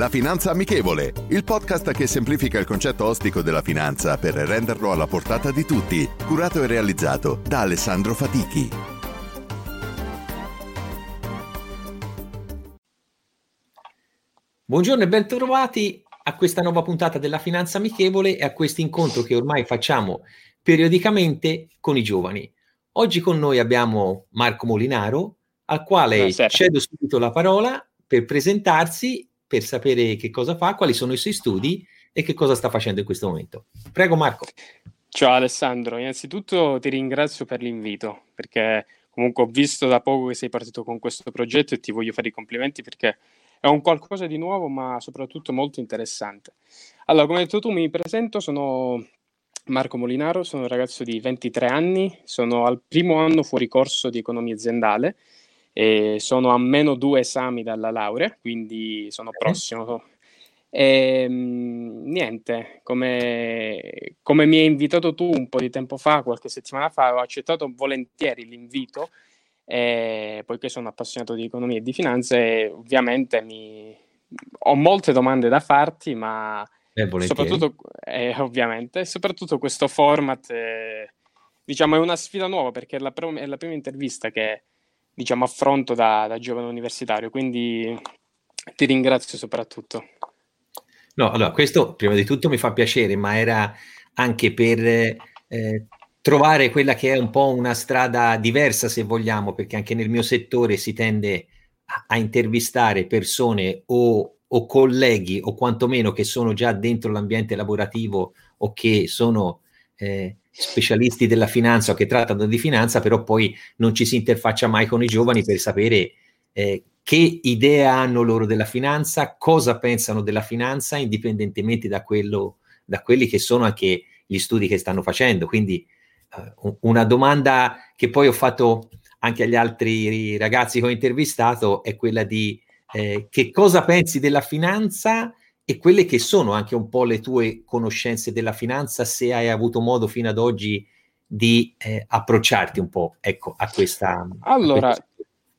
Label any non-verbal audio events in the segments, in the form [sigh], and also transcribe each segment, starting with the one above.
La Finanza Amichevole, il podcast che semplifica il concetto ostico della finanza per renderlo alla portata di tutti, curato e realizzato da Alessandro Fatichi. Buongiorno e bentrovati a questa nuova puntata della Finanza Amichevole e a questo incontro che ormai facciamo periodicamente con i giovani. Oggi con noi abbiamo Marco Molinaro, al quale Buonasera. cedo subito la parola per presentarsi, per sapere che cosa fa, quali sono i suoi studi e che cosa sta facendo in questo momento. Prego Marco. Ciao Alessandro, innanzitutto ti ringrazio per l'invito perché comunque ho visto da poco che sei partito con questo progetto e ti voglio fare i complimenti perché è un qualcosa di nuovo ma soprattutto molto interessante. Allora, come hai detto tu, mi presento, sono Marco Molinaro, sono un ragazzo di 23 anni, sono al primo anno fuori corso di economia aziendale e sono a meno due esami dalla laurea, quindi sono prossimo. E, mm, niente, come, come mi hai invitato tu un po' di tempo fa, qualche settimana fa, ho accettato volentieri l'invito, eh, poiché sono appassionato di economia e di finanza e ovviamente mi- ho molte domande da farti, ma Eh, soprattutto, eh, ovviamente, soprattutto questo format, eh, diciamo, è una sfida nuova perché è la, pr- è la prima intervista che, diciamo, affronto da, da giovane universitario, quindi ti ringrazio soprattutto. No, allora, questo prima di tutto mi fa piacere, ma era anche per eh, trovare quella che è un po' una strada diversa, se vogliamo, perché anche nel mio settore si tende a, intervistare persone o, o colleghi o quantomeno che sono già dentro l'ambiente lavorativo o che sono eh, specialisti della finanza o che trattano di finanza, però poi non ci si interfaccia mai con i giovani per sapere eh, che idea hanno loro della finanza, cosa pensano della finanza, indipendentemente da, quello, da quelli che sono anche gli studi che stanno facendo. Quindi eh, un- una domanda che poi ho fatto anche agli altri ragazzi che ho intervistato è quella di eh, che cosa pensi della finanza e quelle che sono anche un po' le tue conoscenze della finanza, se hai avuto modo fino ad oggi di eh, approcciarti un po' ecco, a questa. a Allora, questa-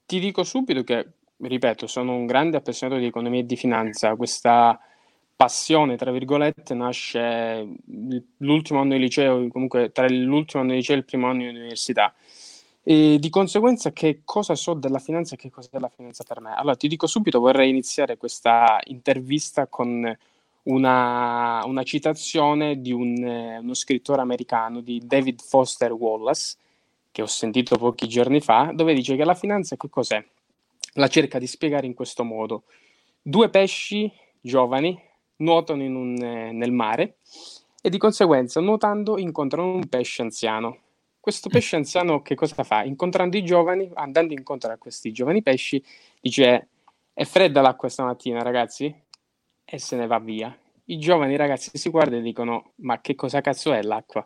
ti dico subito che, ripeto, sono un grande appassionato di economia e di finanza. Questa passione, tra virgolette, nasce l'ultimo anno di liceo, comunque tra l'ultimo anno di liceo e il primo anno di università. E di conseguenza, che cosa so della finanza e che cos'è la finanza per me? Allora, ti dico subito, vorrei iniziare questa intervista con una, una citazione di un, uno scrittore americano, di David Foster Wallace, che ho sentito pochi giorni fa, dove dice che la finanza che cos'è? La cerca di spiegare in questo modo. Due pesci giovani nuotano un, nel mare e di conseguenza nuotando incontrano un pesce anziano. Questo pesce anziano che cosa fa? Incontrando i giovani, andando incontro a questi giovani pesci, dice è fredda l'acqua stamattina ragazzi? E se ne va via. I giovani ragazzi si guardano e dicono ma che cosa cazzo è l'acqua?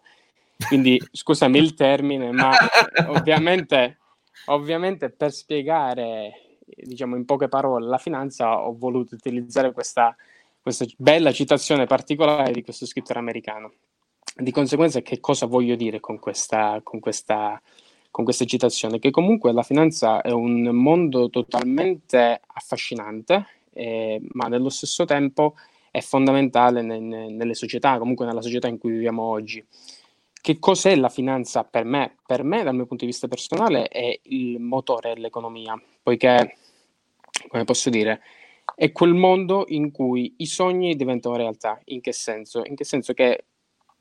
Quindi scusami il termine, ma [laughs] ovviamente, ovviamente per spiegare, diciamo in poche parole, la finanza ho voluto utilizzare questa, questa bella citazione particolare di questo scrittore americano. Di conseguenza, che cosa voglio dire con questa, con questa, con questa citazione? Che comunque la finanza è un mondo totalmente affascinante, eh, ma nello stesso tempo è fondamentale ne- ne- nelle società, comunque nella società in cui viviamo oggi. Che cos'è la finanza per me? Per me, dal mio punto di vista personale, è il motore dell'economia, poiché, come posso dire, è quel mondo in cui i sogni diventano realtà. In che senso? In che senso che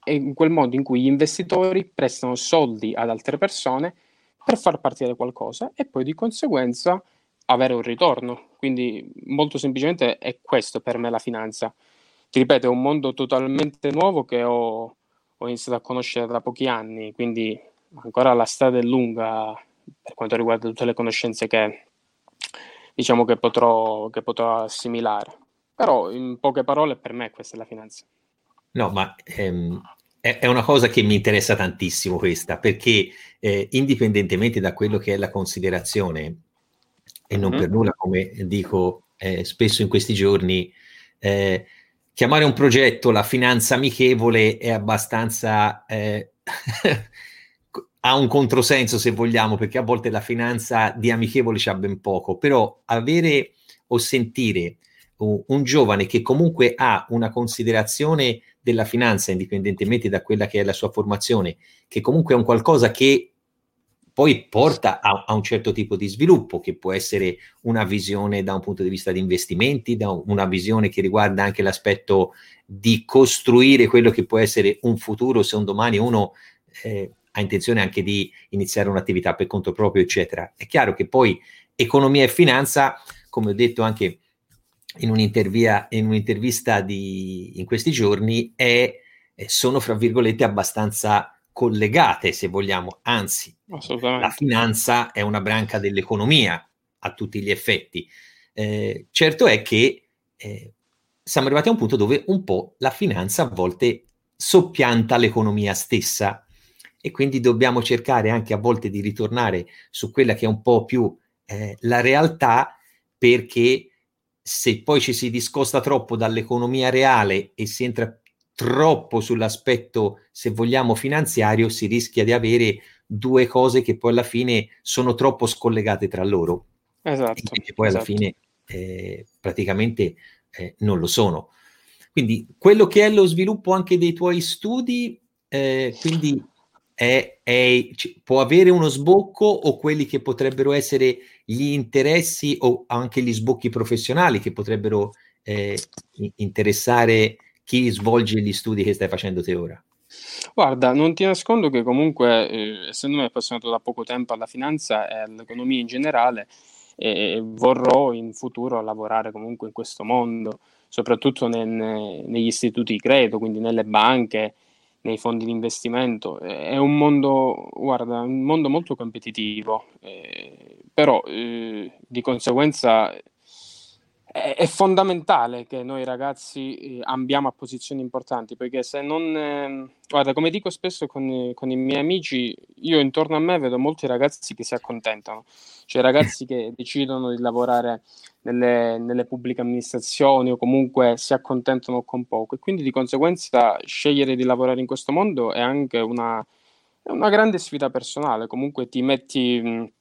è in quel mondo in cui gli investitori prestano soldi ad altre persone per far partire qualcosa e poi di conseguenza avere un ritorno. Quindi molto semplicemente è questo per me la finanza. Ti ripeto, è un mondo totalmente nuovo che ho, ho iniziato a conoscere da pochi anni, quindi ancora la strada è lunga per quanto riguarda tutte le conoscenze che diciamo che potrò, che potrò assimilare. Però in poche parole per me questa è la finanza. No, ma ehm, è, è, una cosa che mi interessa tantissimo questa, perché eh, indipendentemente da quello che è la considerazione, e non mm-hmm. per nulla, come dico eh, spesso in questi giorni, eh, chiamare un progetto la finanza amichevole è abbastanza... Eh, [laughs] ha un controsenso se vogliamo, perché a volte la finanza di amichevole c'ha ben poco, però avere o sentire un, un giovane che comunque ha una considerazione della finanza, indipendentemente da quella che è la sua formazione, che comunque è un qualcosa che poi porta a, a, un certo tipo di sviluppo, che può essere una visione da un punto di vista di investimenti, da una visione che riguarda anche l'aspetto di costruire quello che può essere un futuro se un domani uno eh, ha intenzione anche di iniziare un'attività per conto proprio, eccetera. È chiaro che poi economia e finanza, come ho detto anche in, in un'intervista di, in questi giorni, è, sono, fra virgolette, abbastanza collegate, se vogliamo. Anzi, la finanza è una branca dell'economia a tutti gli effetti. Eh, certo è che eh, siamo arrivati a un punto dove un po' la finanza a volte soppianta l'economia stessa e quindi dobbiamo cercare anche a volte di ritornare su quella che è un po' più eh, la realtà perché se poi ci si discosta troppo dall'economia reale e si entra troppo sull'aspetto, se vogliamo, finanziario, si rischia di avere due cose che poi alla fine sono troppo scollegate tra loro. Esatto. E poi esatto. alla fine eh, praticamente eh, non lo sono. Quindi quello che è lo sviluppo anche dei tuoi studi, eh, quindi è, è, può avere uno sbocco o quelli che potrebbero essere gli interessi o anche gli sbocchi professionali che potrebbero eh, interessare chi svolge gli studi che stai facendo te ora? Guarda, non ti nascondo che comunque, eh, essendomi appassionato da poco tempo alla finanza e all'economia in generale, eh, vorrò in futuro lavorare comunque in questo mondo, soprattutto nel, negli istituti di credito, quindi nelle banche, nei fondi di investimento. È un mondo, guarda, un mondo molto competitivo, eh, però eh, di conseguenza è, fondamentale che noi ragazzi eh, ambiamo a posizioni importanti, perché se non... Eh, guarda, come dico spesso con, con, i miei amici, io intorno a me vedo molti ragazzi che si accontentano, cioè ragazzi che decidono di lavorare nelle, nelle, pubbliche amministrazioni o comunque si accontentano con poco e quindi di conseguenza scegliere di lavorare in questo mondo è anche una, è una grande sfida personale, comunque ti metti...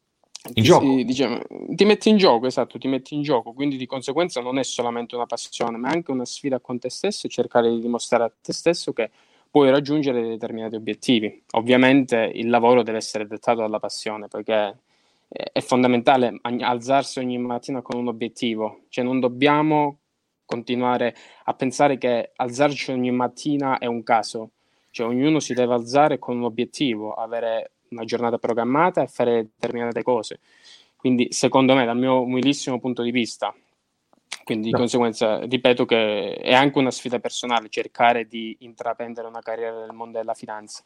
In ti, gioco. Diciamo, ti metti in gioco, esatto, ti metti in gioco, quindi di conseguenza non è solamente una passione, ma è anche una sfida con te stesso e cercare di dimostrare a te stesso che puoi raggiungere determinati obiettivi. Ovviamente il lavoro deve essere dettato dalla passione, perché è fondamentale alzarsi ogni mattina con un obiettivo, cioè non dobbiamo continuare a pensare che alzarci ogni mattina è un caso, cioè ognuno si deve alzare con un obiettivo, avere una giornata programmata e fare determinate cose. Quindi secondo me, dal mio umilissimo punto di vista, quindi di no. conseguenza ripeto che è anche una sfida personale cercare di intraprendere una carriera nel mondo della finanza.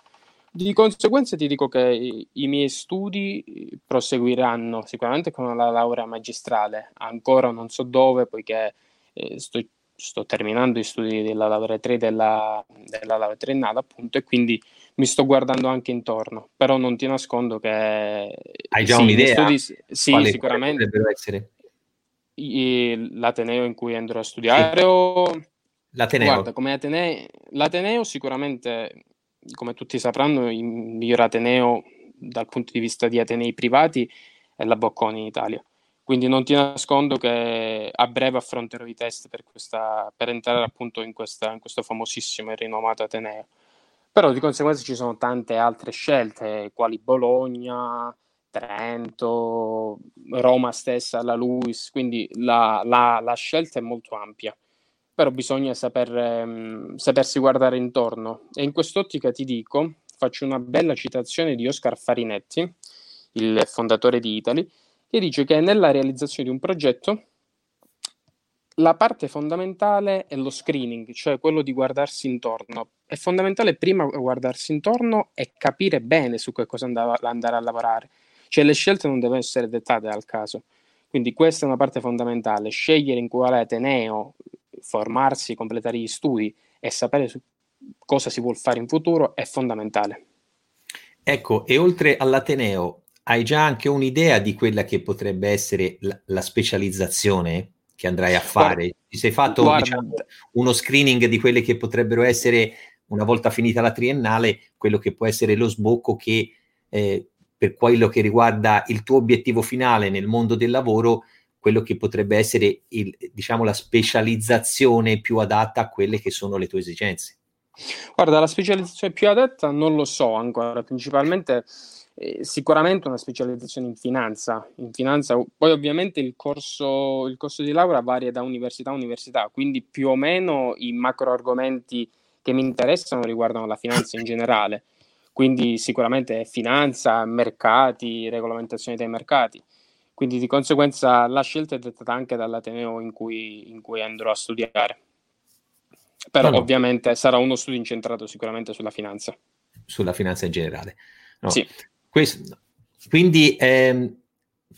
Di conseguenza ti dico che i, i miei studi proseguiranno sicuramente con la laurea magistrale, ancora non so dove, poiché eh, sto, sto, terminando gli studi della laurea 3 della, della laurea triennale, appunto, e quindi mi sto guardando anche intorno, però non ti nascondo che... Hai già sì, un'idea? Studi, sì, quale, sicuramente. Essere? L'Ateneo in cui andrò a studiare sì. o... L'Ateneo. Guarda, come Ateneo, l'Ateneo sicuramente come tutti sapranno, il miglior Ateneo dal punto di vista di Atenei privati è la Bocconi in Italia. Quindi non ti nascondo che a breve affronterò i test per, questa, per entrare appunto in, questa, in questo famosissimo e rinomato Ateneo. Però di conseguenza ci sono tante altre scelte, quali Bologna, Trento, Roma stessa, la Luis, quindi la, la, la scelta è molto ampia però bisogna saper, ehm, sapersi guardare intorno. E in quest'ottica ti dico, faccio una bella citazione di Oscar Farinetti, il fondatore di Italy, che dice che nella realizzazione di un progetto la parte fondamentale è lo screening, cioè quello di guardarsi intorno. È fondamentale prima guardarsi intorno e capire bene su che cosa andare a lavorare. Cioè le scelte non devono essere dettate al caso. Quindi questa è una parte fondamentale. Scegliere in quale ateneo formarsi, completare gli studi e sapere cosa si vuole fare in futuro è fondamentale. Ecco, e oltre all'ateneo, hai già anche un'idea di quella che potrebbe essere la, la specializzazione che andrai a fare? Ti sei fatto guarda, diciamo, uno screening di quelle che potrebbero essere, una volta finita la triennale, quello che può essere lo sbocco che eh, per quello che riguarda il tuo obiettivo finale nel mondo del lavoro, quello che potrebbe essere il, diciamo, la specializzazione più adatta a quelle che sono le tue esigenze? Guarda, la specializzazione più adatta non lo so ancora, principalmente eh, sicuramente una specializzazione in finanza. In finanza, poi ovviamente il corso, il corso di laurea varia da università a università, quindi più o meno i macro argomenti che mi interessano riguardano la finanza in generale quindi sicuramente finanza, mercati, regolamentazione dei mercati. Quindi di conseguenza la scelta è dettata anche dall'Ateneo in cui, in cui andrò a studiare. Però no, ovviamente sarà uno studio incentrato sicuramente sulla finanza. Sulla finanza in generale. No. Sì. Questo, quindi ehm,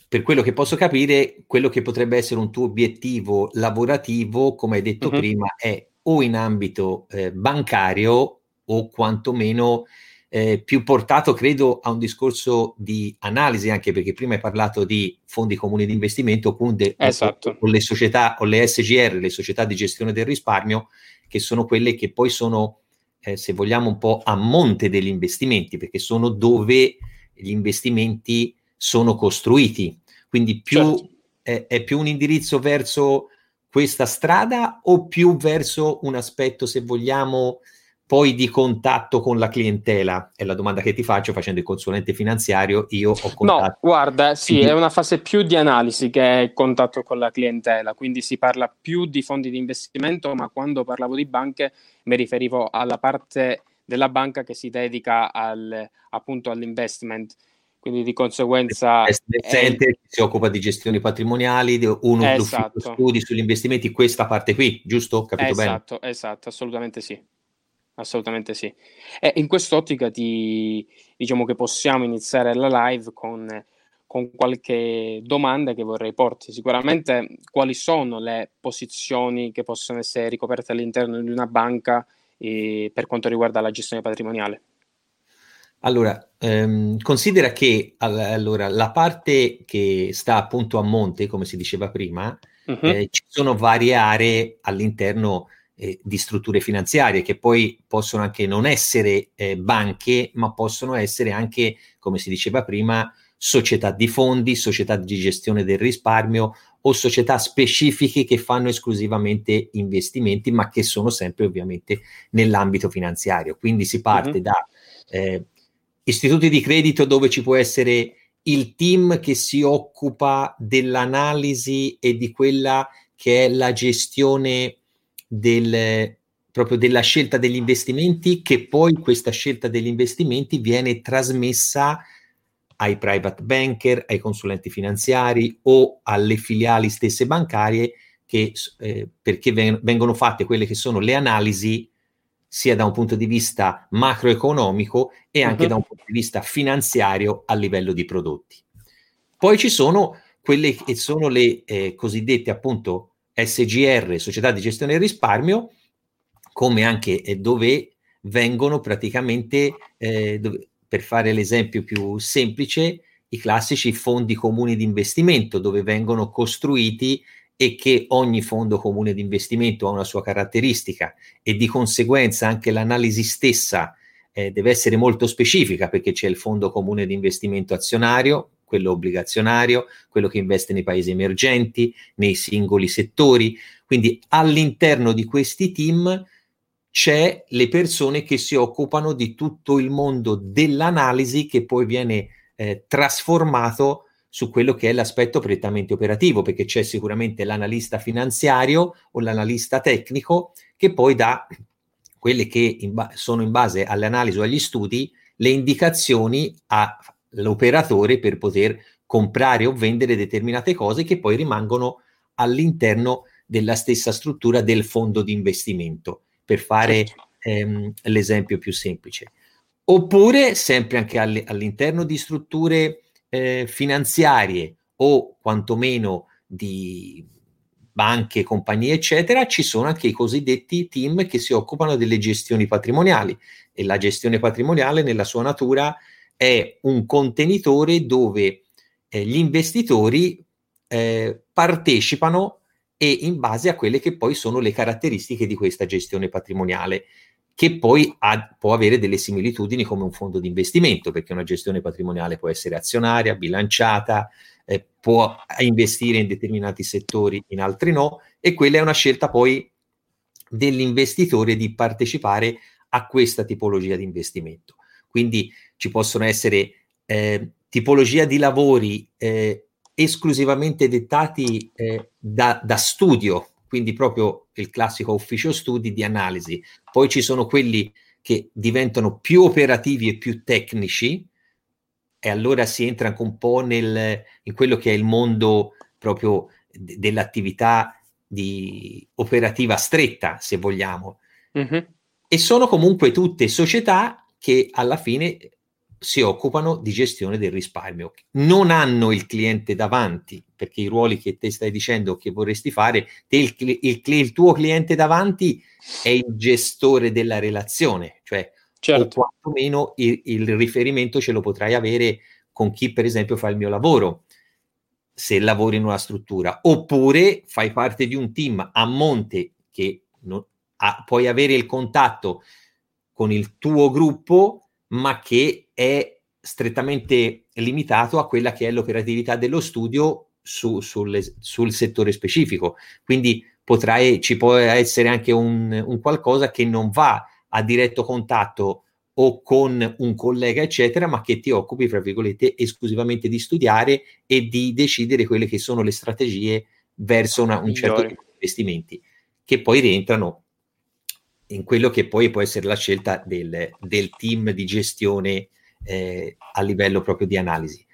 per quello che posso capire, quello che potrebbe essere un tuo obiettivo lavorativo, come hai detto uh-huh. prima, è o in ambito eh, bancario o quantomeno eh, più portato, credo, a un discorso di analisi, anche perché prima hai parlato di fondi comuni di investimento, quindi esatto. con le società o le SGR, le società di gestione del risparmio, che sono quelle che poi sono, eh, se vogliamo, un po' a monte degli investimenti, perché sono dove gli investimenti sono costruiti. Quindi più, certo. è, è più un indirizzo verso questa strada o più verso un aspetto, se vogliamo, poi di contatto con la clientela? È la domanda che ti faccio facendo il consulente finanziario. Io ho contatto. No, guarda, sì, quindi... è una fase più di analisi che è contatto con la clientela, quindi si parla più di fondi di investimento, ma quando parlavo di banche mi riferivo alla parte della banca che si dedica al, appunto all'investment. Quindi di conseguenza... È... si occupa di gestioni patrimoniali, uno esatto. studi sugli investimenti, questa parte qui, giusto? Capito esatto, bene? Esatto, assolutamente sì assolutamente sì. E in quest'ottica ti, diciamo che possiamo iniziare la live con, con qualche domanda che vorrei porti. Sicuramente quali sono le posizioni che possono essere ricoperte all'interno di una banca eh, per quanto riguarda la gestione patrimoniale? Allora, ehm, considera che allora, la parte che sta appunto a monte, come si diceva prima, uh-huh. eh, ci sono varie aree all'interno eh, di strutture finanziarie che poi possono anche non essere eh, banche, ma possono essere anche, come si diceva prima, società di fondi, società di gestione del risparmio o società specifiche che fanno esclusivamente investimenti, ma che sono sempre ovviamente nell'ambito finanziario. Quindi si parte uh-huh. da eh, istituti di credito dove ci può essere il team che si occupa dell'analisi e di quella che è la gestione del, proprio della scelta degli investimenti, che poi questa scelta degli investimenti viene trasmessa ai private banker, ai consulenti finanziari o alle filiali stesse bancarie, che, eh, perché ven- vengono fatte quelle che sono le analisi sia da un punto di vista macroeconomico e anche uh-huh. da un punto di vista finanziario a livello di prodotti. Poi ci sono quelle che sono le eh, cosiddette appunto SGR, società di gestione del risparmio, come anche dove vengono praticamente, eh, dove, per fare l'esempio più semplice, i classici fondi comuni di investimento, dove vengono costruiti e che ogni fondo comune di investimento ha una sua caratteristica e di conseguenza anche l'analisi stessa eh, deve essere molto specifica perché c'è il fondo comune di investimento azionario, quello obbligazionario, quello che investe nei paesi emergenti, nei singoli settori. Quindi all'interno di questi team c'è le persone che si occupano di tutto il mondo dell'analisi che poi viene eh, trasformato su quello che è l'aspetto prettamente operativo, perché c'è sicuramente l'analista finanziario o l'analista tecnico che poi dà quelle che in ba- sono in base alle analisi o agli studi le indicazioni a l'operatore per poter comprare o vendere determinate cose che poi rimangono all'interno della stessa struttura del fondo di investimento, per fare certo. ehm, l'esempio più semplice. Oppure sempre anche all'interno di strutture eh, finanziarie o quantomeno di banche, compagnie, eccetera, ci sono anche i cosiddetti team che si occupano delle gestioni patrimoniali e la gestione patrimoniale nella sua natura è un contenitore dove eh, gli investitori eh, partecipano e in base a quelle che poi sono le caratteristiche di questa gestione patrimoniale che poi ha, può avere delle similitudini come un fondo di investimento, perché una gestione patrimoniale può essere azionaria, bilanciata, eh, può investire in determinati settori, in altri no, e quella è una scelta poi dell'investitore di partecipare a questa tipologia di investimento. Quindi ci possono essere eh, tipologia di lavori eh, esclusivamente dettati eh, da, da studio, quindi proprio il classico ufficio studi di analisi. Poi ci sono quelli che diventano più operativi e più tecnici, e allora si entra anche un po' nel, in quello che è il mondo proprio d- dell'attività di operativa stretta, se vogliamo. Mm-hmm. E sono comunque tutte società che alla fine si occupano di gestione del risparmio. Non hanno il cliente davanti, perché i ruoli che te stai dicendo che vorresti fare, te il, il, il tuo cliente davanti è il gestore della relazione, cioè certo. o quantomeno il, il riferimento ce lo potrai avere con chi per esempio fa il mio lavoro se lavori in una struttura, oppure fai parte di un team a monte che non, ha, puoi avere il contatto con il tuo gruppo ma che è strettamente limitato a quella che è l'operatività dello studio su, sul, sul, settore specifico. Quindi potrai, ci può essere anche un, un, qualcosa che non va a diretto contatto o con un collega, eccetera, ma che ti occupi, fra virgolette, esclusivamente di studiare e di decidere quelle che sono le strategie verso una, un certo tipo di investimenti, che poi rientrano in quello che poi può essere la scelta del, del team di gestione eh, a livello proprio di analisi.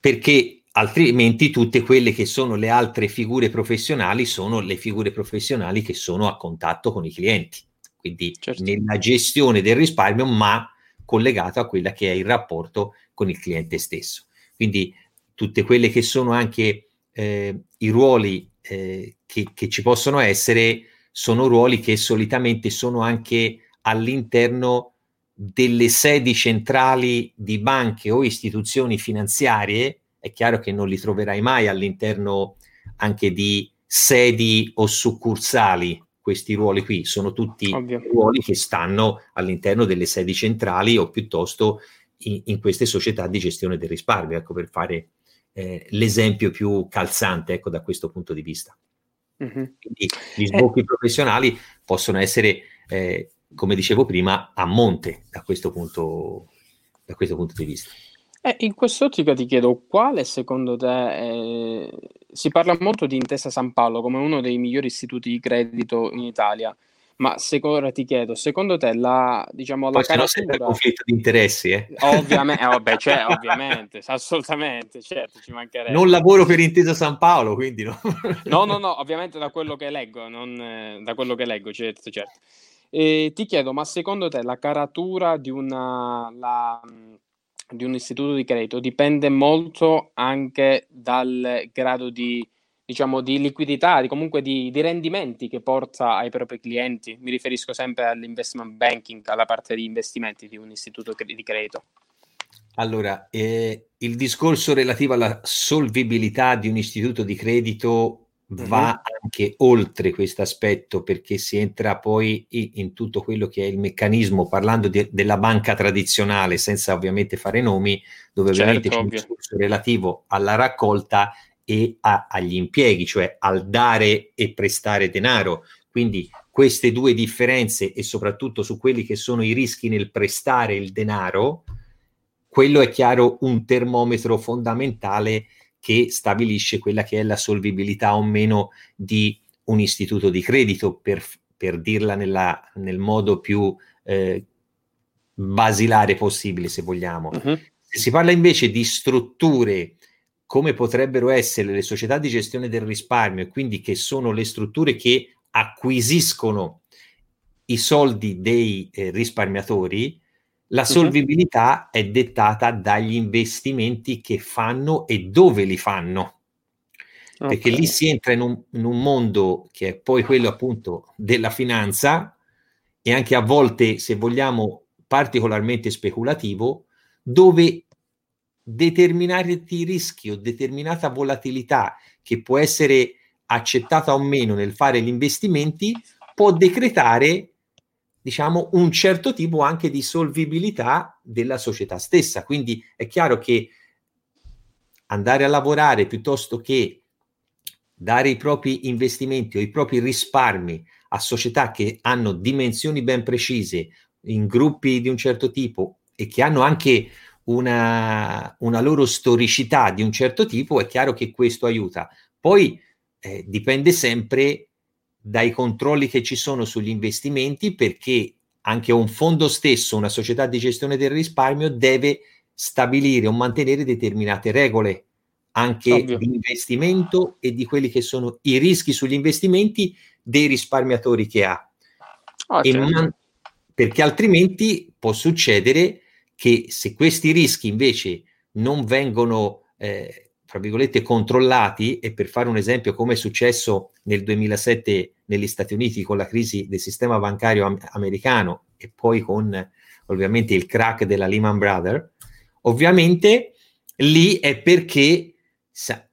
Perché altrimenti tutte quelle che sono le altre figure professionali sono le figure professionali che sono a contatto con i clienti, quindi certo. nella gestione del risparmio, ma collegato a quella che è il rapporto con il cliente stesso. Quindi tutte quelle che sono anche eh, i ruoli eh, che, che ci possono essere sono ruoli che solitamente sono anche all'interno delle sedi centrali di banche o istituzioni finanziarie, è chiaro che non li troverai mai all'interno anche di sedi o succursali, questi ruoli qui, sono tutti Ovvio. ruoli che stanno all'interno delle sedi centrali o piuttosto in, in queste società di gestione del risparmio, ecco per fare eh, l'esempio più calzante ecco, da questo punto di vista. Mm-hmm. Quindi gli sbocchi eh. professionali possono essere, eh, come dicevo prima, a monte da questo punto, da questo punto di vista. Eh, in quest'ottica ti chiedo, quale secondo te, eh, si parla molto di Intesa San Paolo come uno dei migliori istituti di credito in Italia, ma secondo, ti chiedo, secondo te la, diciamo, la caratura... sempre conflitto di interessi, eh? Ovviamente, eh, vabbè, cioè, [laughs] ovviamente, assolutamente, certo, ci mancherebbe. Non lavoro per Intesa San Paolo, quindi no. no, no, no, ovviamente da quello che leggo, non, eh, da quello che leggo, certo, certo. E ti chiedo, ma secondo te la caratura di, una, la, di un istituto di credito dipende molto anche dal grado di diciamo, di liquidità, di, comunque di, di, rendimenti che porta ai propri clienti. Mi riferisco sempre all'investment banking, alla parte di investimenti di un istituto di credito. Allora, eh, il discorso relativo alla solvibilità di un istituto di credito va uh-huh. anche oltre questo aspetto perché si entra poi in tutto quello che è il meccanismo, parlando di, della banca tradizionale, senza ovviamente fare nomi, dove certo, ovviamente c'è un discorso relativo alla raccolta e a, agli impieghi, cioè al dare e prestare denaro. Quindi queste due differenze e soprattutto su quelli che sono i rischi nel prestare il denaro, quello è chiaro un termometro fondamentale che stabilisce quella che è la solvibilità o meno di un istituto di credito, per, per dirla nella, nel modo più eh, basilare possibile, se vogliamo. Uh-huh. Se si parla invece di strutture come potrebbero essere le società di gestione del risparmio e quindi che sono le strutture che acquisiscono i soldi dei eh, risparmiatori, la solvibilità uh-huh. è dettata dagli investimenti che fanno e dove li fanno. Okay. Perché lì si entra in un, in un mondo che è poi quello appunto della finanza e anche a volte, se vogliamo, particolarmente speculativo, dove determinati rischi o determinata volatilità che può essere accettata o meno nel fare gli investimenti può decretare diciamo un certo tipo anche di solvibilità della società stessa. Quindi è chiaro che andare a lavorare piuttosto che dare i propri investimenti o i propri risparmi a società che hanno dimensioni ben precise in gruppi di un certo tipo e che hanno anche una, una loro storicità di un certo tipo, è chiaro che questo aiuta. Poi eh, dipende sempre dai controlli che ci sono sugli investimenti perché anche un fondo stesso, una società di gestione del risparmio deve stabilire o mantenere determinate regole anche Ovvio. di investimento e di quelli che sono i rischi sugli investimenti dei risparmiatori che ha. Oh, certo. man- perché altrimenti può succedere che se questi rischi invece non vengono, eh, tra virgolette, controllati, e per fare un esempio come è successo nel 2007 negli Stati Uniti con la crisi del sistema bancario am- americano e poi con ovviamente il crack della Lehman Brothers, ovviamente lì è perché sa,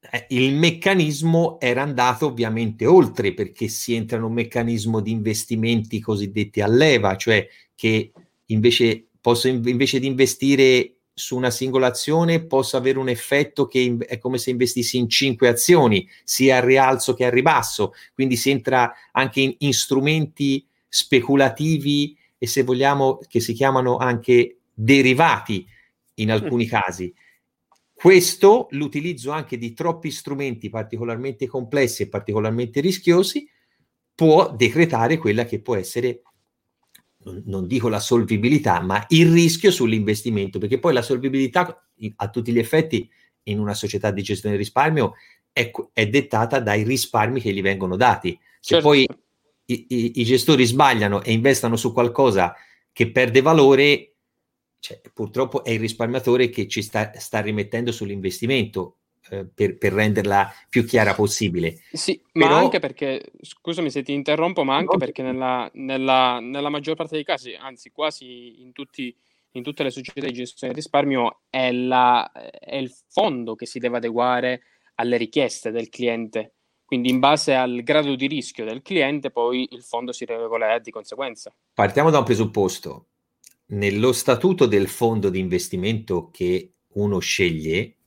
eh, il meccanismo era andato ovviamente oltre perché si entra in un meccanismo di investimenti cosiddetti a leva, cioè che invece posso invece di investire su una singola azione posso avere un effetto che è come se investissi in cinque azioni, sia a rialzo che a ribasso, quindi si entra anche in, in strumenti speculativi e se vogliamo che si chiamano anche derivati in alcuni mm. casi. Questo, l'utilizzo anche di troppi strumenti particolarmente complessi e particolarmente rischiosi, può decretare quella che può essere non dico la solvibilità, ma il rischio sull'investimento, perché poi la solvibilità a tutti gli effetti in una società di gestione del risparmio è, è dettata dai risparmi che gli vengono dati. Se certo. poi i, i, i, gestori sbagliano e investano su qualcosa che perde valore, cioè, purtroppo è il risparmiatore che ci sta, sta rimettendo sull'investimento per, per, renderla più chiara possibile. Sì, Però... ma anche perché, scusami se ti interrompo, ma anche no. perché nella, nella, nella, maggior parte dei casi, anzi quasi in, tutti, in tutte le società di gestione di risparmio, è, la, è il fondo che si deve adeguare alle richieste del cliente. Quindi in base al grado di rischio del cliente, poi il fondo si regola di conseguenza. Partiamo da un presupposto. Nello statuto del fondo di investimento che uno sceglie,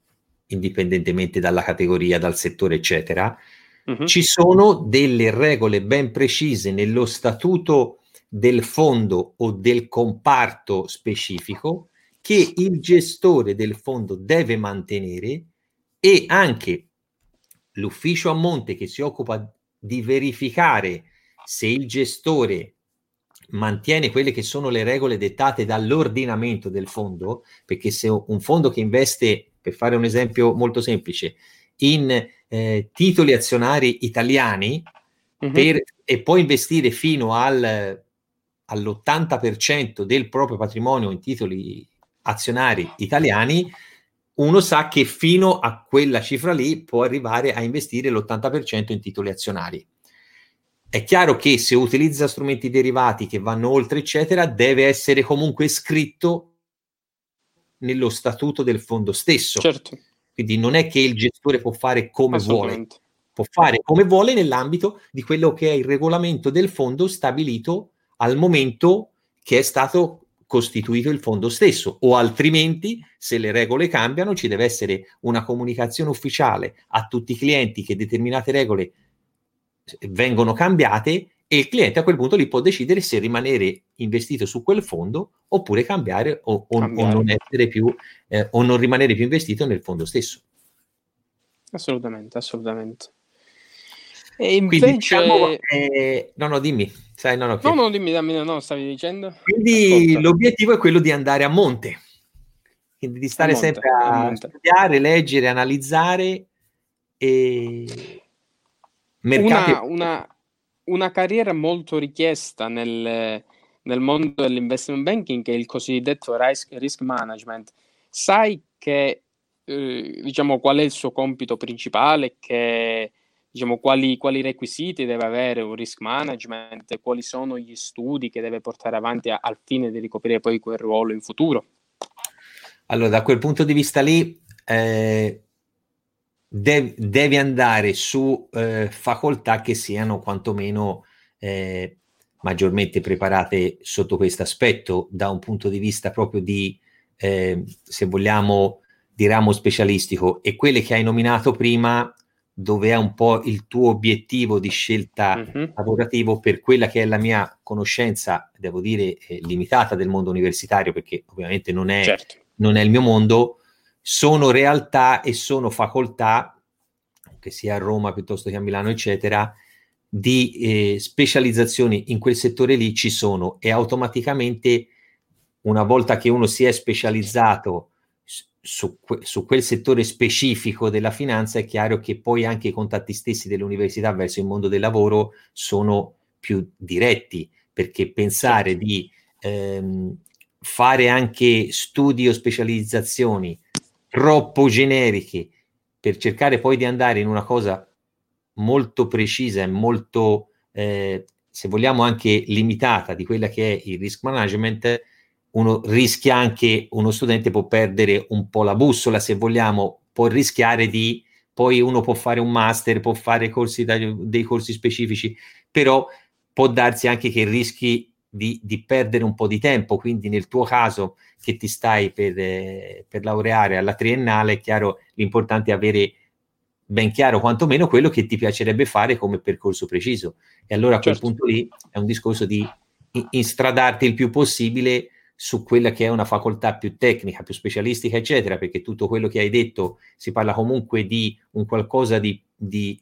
indipendentemente dalla categoria, dal settore, eccetera, uh-huh. ci sono delle regole ben precise nello statuto del fondo o del comparto specifico che il gestore del fondo deve mantenere e anche l'ufficio a monte che si occupa di verificare se il gestore mantiene quelle che sono le regole dettate dall'ordinamento del fondo, perché se un fondo che investe per fare un esempio molto semplice, in eh, titoli azionari italiani uh-huh. per, e poi investire fino al, all'80% del proprio patrimonio in titoli azionari italiani, uno sa che fino a quella cifra lì può arrivare a investire l'80% in titoli azionari. È chiaro che se utilizza strumenti derivati che vanno oltre, eccetera, deve essere comunque scritto nello statuto del fondo stesso. Certo. Quindi non è che il gestore può fare come vuole, può fare come vuole nell'ambito di quello che è il regolamento del fondo stabilito al momento che è stato costituito il fondo stesso o altrimenti se le regole cambiano ci deve essere una comunicazione ufficiale a tutti i clienti che determinate regole vengono cambiate e il cliente a quel punto lì può decidere se rimanere investito su quel fondo oppure cambiare o, o, cambiare. o non essere più eh, o non rimanere più investito nel fondo stesso. Assolutamente, assolutamente. E invece... Quindi, diciamo, eh, no, no, dimmi. Sai, no, no, che... no, no, dimmi, dammi, no, no, stavi dicendo? Quindi Ascolta. l'obiettivo è quello di andare a monte. quindi di stare monte, sempre a studiare, leggere, analizzare e mercati... Una, una, una carriera molto richiesta nel, nel mondo dell'investment banking è il cosiddetto risk, risk management. Sai che eh, diciamo qual è il suo compito principale, che diciamo, quali, quali, requisiti deve avere un risk management, quali sono gli studi che deve portare avanti a, al fine di ricoprire poi quel ruolo in futuro? Allora, da quel punto di vista lì, eh, dev, devi andare su eh, facoltà che siano quantomeno eh, maggiormente preparate sotto questo aspetto, da un punto di vista proprio di, eh, se vogliamo, di ramo specialistico. E quelle che hai nominato prima dove è un po' il tuo obiettivo di scelta mm-hmm. lavorativo per quella che è la mia conoscenza, devo dire, eh, limitata del mondo universitario, perché ovviamente non è, certo. non è il mio mondo, sono realtà e sono facoltà, che sia a Roma piuttosto che a Milano, eccetera, di eh, specializzazioni in quel settore lì ci sono e automaticamente una volta che uno si è specializzato su, su, quel settore specifico della finanza è chiaro che poi anche i contatti stessi dell'università verso il mondo del lavoro sono più diretti, perché pensare certo. di ehm, fare anche studi o specializzazioni troppo generiche per cercare poi di andare in una cosa molto precisa e molto, eh, se vogliamo, anche limitata di quella che è il risk management, uno rischia anche, uno studente può perdere un po' la bussola, se vogliamo, può rischiare di, poi uno può fare un master, può fare corsi da, dei corsi specifici, però può darsi anche che rischi di, di, perdere un po' di tempo, quindi nel tuo caso che ti stai per, eh, per laureare alla triennale, è chiaro, l'importante è avere ben chiaro quantomeno quello che ti piacerebbe fare come percorso preciso. E allora a quel certo. punto lì è un discorso di instradarti il più possibile su quella che è una facoltà più tecnica, più specialistica, eccetera, perché tutto quello che hai detto si parla comunque di un qualcosa di, di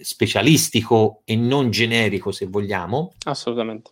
specialistico e non generico, se vogliamo. Assolutamente.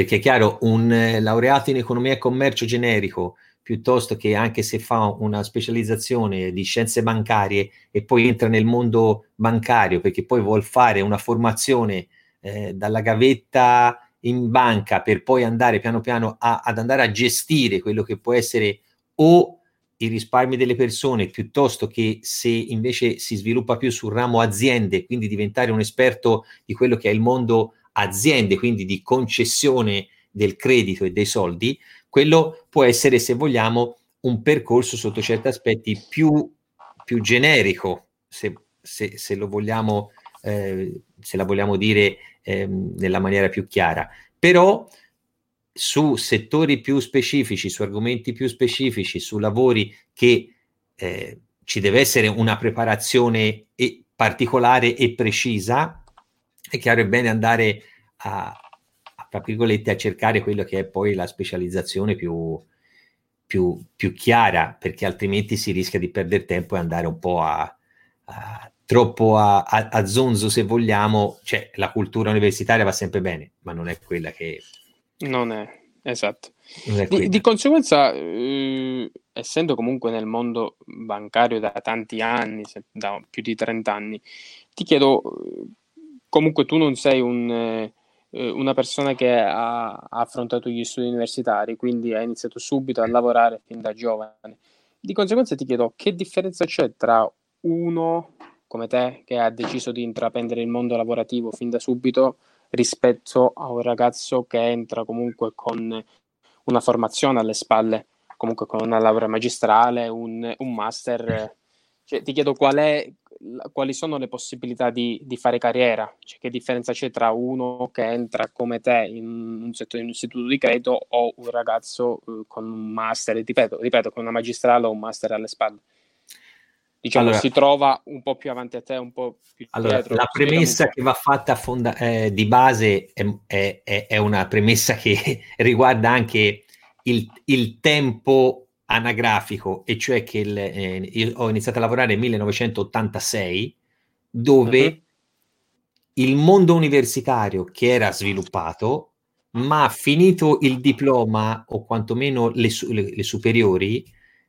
Perché è chiaro, un eh, laureato in economia e commercio generico, piuttosto che anche se fa una specializzazione di scienze bancarie e poi entra nel mondo bancario perché poi vuol fare una formazione eh, dalla gavetta in banca per poi andare piano piano a, ad andare a gestire quello che può essere o i risparmi delle persone piuttosto che se invece si sviluppa più sul ramo aziende, quindi diventare un esperto di quello che è il mondo aziende, quindi di concessione del credito e dei soldi, quello può essere, se vogliamo, un percorso sotto certi aspetti più, più generico, se, se, se lo vogliamo, eh, se la vogliamo dire ehm, nella maniera più chiara. Però su settori più specifici, su argomenti più specifici, su lavori che eh, ci deve essere una preparazione e particolare e precisa, è chiaro, è bene andare a, a, tra virgolette, a cercare quello che è poi la specializzazione più, più, più chiara, perché altrimenti si rischia di perdere tempo e andare un po' a, a troppo a, a, a, zonzo se vogliamo, cioè la cultura universitaria va sempre bene, ma non è quella che... Non è, esatto. Non è di, di, conseguenza, eh, essendo comunque nel mondo bancario da tanti anni, da più di 30 anni, ti chiedo, comunque tu non sei un, eh, una persona che ha, ha affrontato gli studi universitari, quindi ha iniziato subito a lavorare fin da giovane. Di conseguenza ti chiedo che differenza c'è tra uno come te che ha deciso di intraprendere il mondo lavorativo fin da subito rispetto a un ragazzo che entra comunque con una formazione alle spalle, comunque con una laurea magistrale, un, un master. Cioè, ti chiedo qual è, quali sono le possibilità di, di fare carriera, cioè, che differenza c'è tra uno che entra come te in un settore di un istituto di credito o un ragazzo uh, con un master, ripeto, ripeto, con una magistrale o un master alle spalle diciamo, allora, si trova un po' più avanti a te, un po' più allora, dietro. La premessa che va fatta fonda- eh, di base è, è, è, una premessa [laughs] che riguarda anche il, il tempo anagrafico, e cioè che il, eh, ho iniziato a lavorare nel 1986, dove uh-huh. il mondo universitario che era sviluppato, ma finito il diploma o quantomeno le, le, le superiori,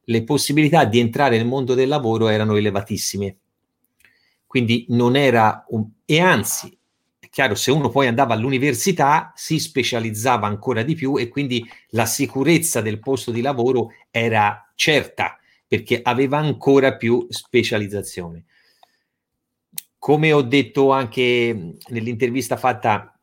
le possibilità di entrare nel mondo del lavoro erano elevatissime. Quindi non era un... e anzi, chiaro, se uno poi andava all'università si specializzava ancora di più e quindi la sicurezza del posto di lavoro era certa perché aveva ancora più specializzazione. Come ho detto anche nell'intervista fatta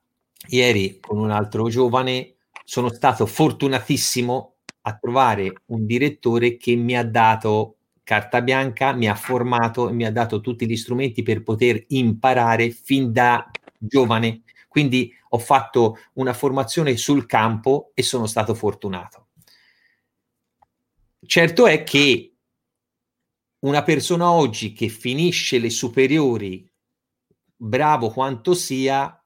ieri con un altro giovane, sono stato fortunatissimo a trovare un direttore che mi ha dato carta bianca, mi ha formato e mi ha dato tutti gli strumenti per poter imparare fin da giovane. Quindi ho fatto una formazione sul campo e sono stato fortunato. Certo è che una persona oggi che finisce le superiori, bravo quanto sia,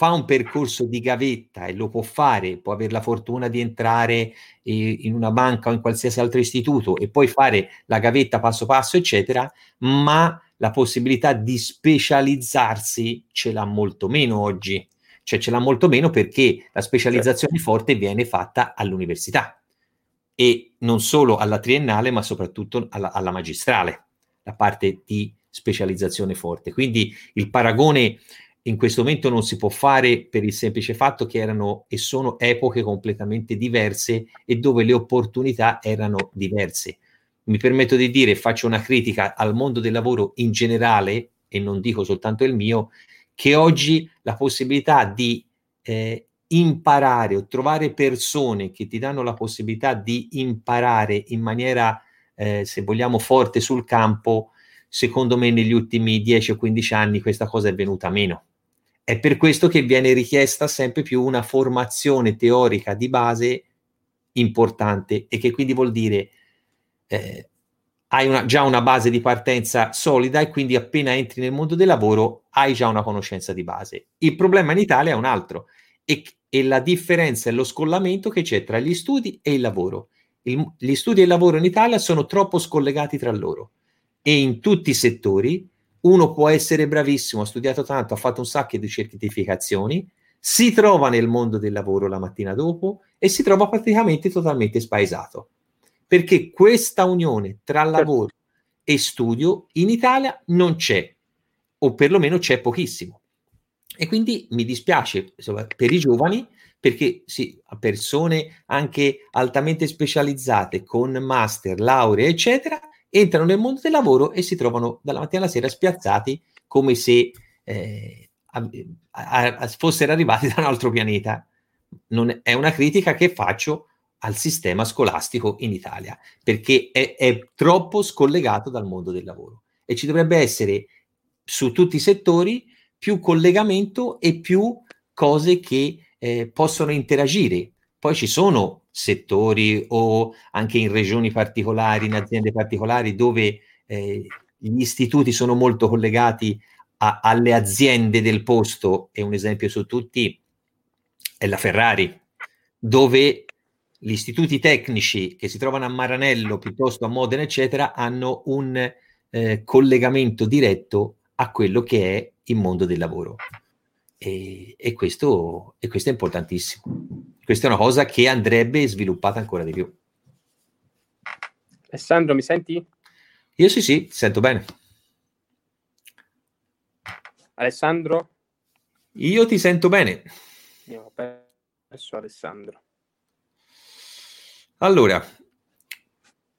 fa un percorso di gavetta e lo può fare, può avere la fortuna di entrare eh, in una banca o in qualsiasi altro istituto e poi fare la gavetta passo passo, eccetera, ma la possibilità di specializzarsi ce l'ha molto meno oggi. Cioè ce l'ha molto meno perché la specializzazione certo. forte viene fatta all'università e non solo alla triennale, ma soprattutto alla, alla magistrale, la parte di specializzazione forte. Quindi il paragone in questo momento non si può fare per il semplice fatto che erano e sono epoche completamente diverse e dove le opportunità erano diverse. Mi permetto di dire, faccio una critica al mondo del lavoro in generale, e non dico soltanto il mio, che oggi la possibilità di eh, imparare o trovare persone che ti danno la possibilità di imparare in maniera, eh, se vogliamo, forte sul campo, secondo me negli ultimi 10 o 15 anni questa cosa è venuta meno. È per questo che viene richiesta sempre più una formazione teorica di base importante e che quindi vuol dire eh, hai una, già una base di partenza solida e quindi appena entri nel mondo del lavoro hai già una conoscenza di base. Il problema in Italia è un altro e, e la differenza è lo scollamento che c'è tra gli studi e il lavoro. Il, gli studi e il lavoro in Italia sono troppo scollegati tra loro e in tutti i settori uno può essere bravissimo, ha studiato tanto, ha fatto un sacco di certificazioni, si trova nel mondo del lavoro la mattina dopo e si trova praticamente totalmente spaesato. Perché questa unione tra certo. lavoro e studio in Italia non c'è, o perlomeno c'è pochissimo. E quindi mi dispiace insomma, per i giovani, perché sì, persone anche altamente specializzate con master, laurea, eccetera, entrano nel mondo del lavoro e si trovano dalla mattina alla sera spiazzati come se eh, a, a, fossero arrivati [laughs] da un altro pianeta. Non è una critica che faccio al sistema scolastico in Italia, perché è, è troppo scollegato dal mondo del lavoro e ci dovrebbe essere su tutti i settori più collegamento e più cose che eh, possono interagire. Poi ci sono settori o anche in regioni particolari, in aziende particolari, dove eh, gli istituti sono molto collegati a, alle aziende del posto, e un esempio su tutti è la Ferrari, dove gli istituti tecnici che si trovano a Maranello piuttosto a Modena, eccetera, hanno un eh, collegamento diretto a quello che è il mondo del lavoro. E, e, questo, e questo è importantissimo. Questa è una cosa che andrebbe sviluppata ancora di più. Alessandro, mi senti? Io sì, sì, sento bene. Alessandro? Io ti sento bene. Abbiamo perso Alessandro. Allora,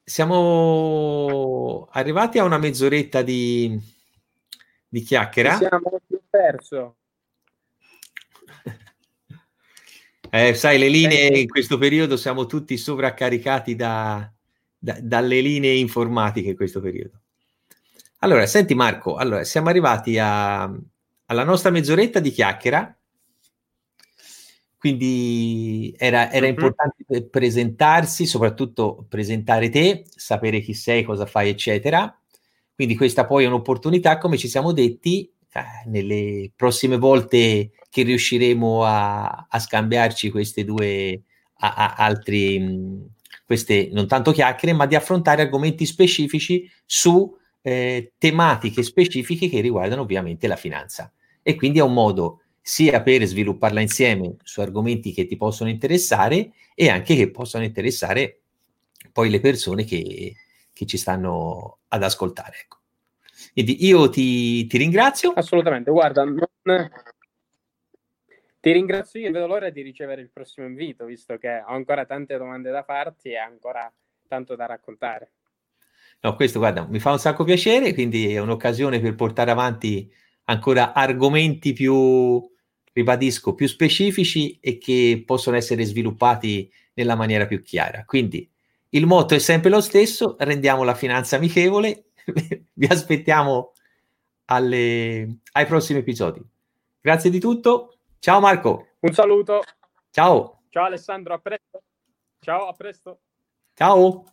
siamo arrivati a una mezz'oretta di, di chiacchiera. Ci siamo perso. [laughs] Eh, sai, le linee in questo periodo siamo tutti sovraccaricati da, da, dalle linee informatiche in questo periodo. Allora, senti Marco, allora, siamo arrivati a, alla nostra mezz'oretta di chiacchiera, quindi era, era mm-hmm. importante presentarsi, soprattutto presentare te, sapere chi sei, cosa fai, eccetera. Quindi questa poi è un'opportunità, come ci siamo detti, eh, nelle prossime volte che riusciremo a, a scambiarci queste due a, a altri, mh, queste non tanto chiacchiere, ma di affrontare argomenti specifici su eh, tematiche specifiche che riguardano ovviamente la finanza. E quindi è un modo sia per svilupparla insieme su argomenti che ti possono interessare e anche che possono interessare poi le persone che, che ci stanno ad ascoltare. Ecco. Quindi io ti, ti ringrazio. Assolutamente, guarda, non... ti ringrazio io, vedo l'ora di ricevere il prossimo invito, visto che ho ancora tante domande da farti e ancora tanto da raccontare. No, questo guarda, mi fa un sacco piacere, quindi è un'occasione per portare avanti ancora argomenti più, ribadisco, più specifici e che possono essere sviluppati nella maniera più chiara. Quindi il motto è sempre lo stesso, rendiamo la finanza amichevole, [laughs] vi aspettiamo alle, ai prossimi episodi. Grazie di tutto, ciao Marco. Un saluto. Ciao. Ciao Alessandro, a presto. Ciao, a presto. Ciao.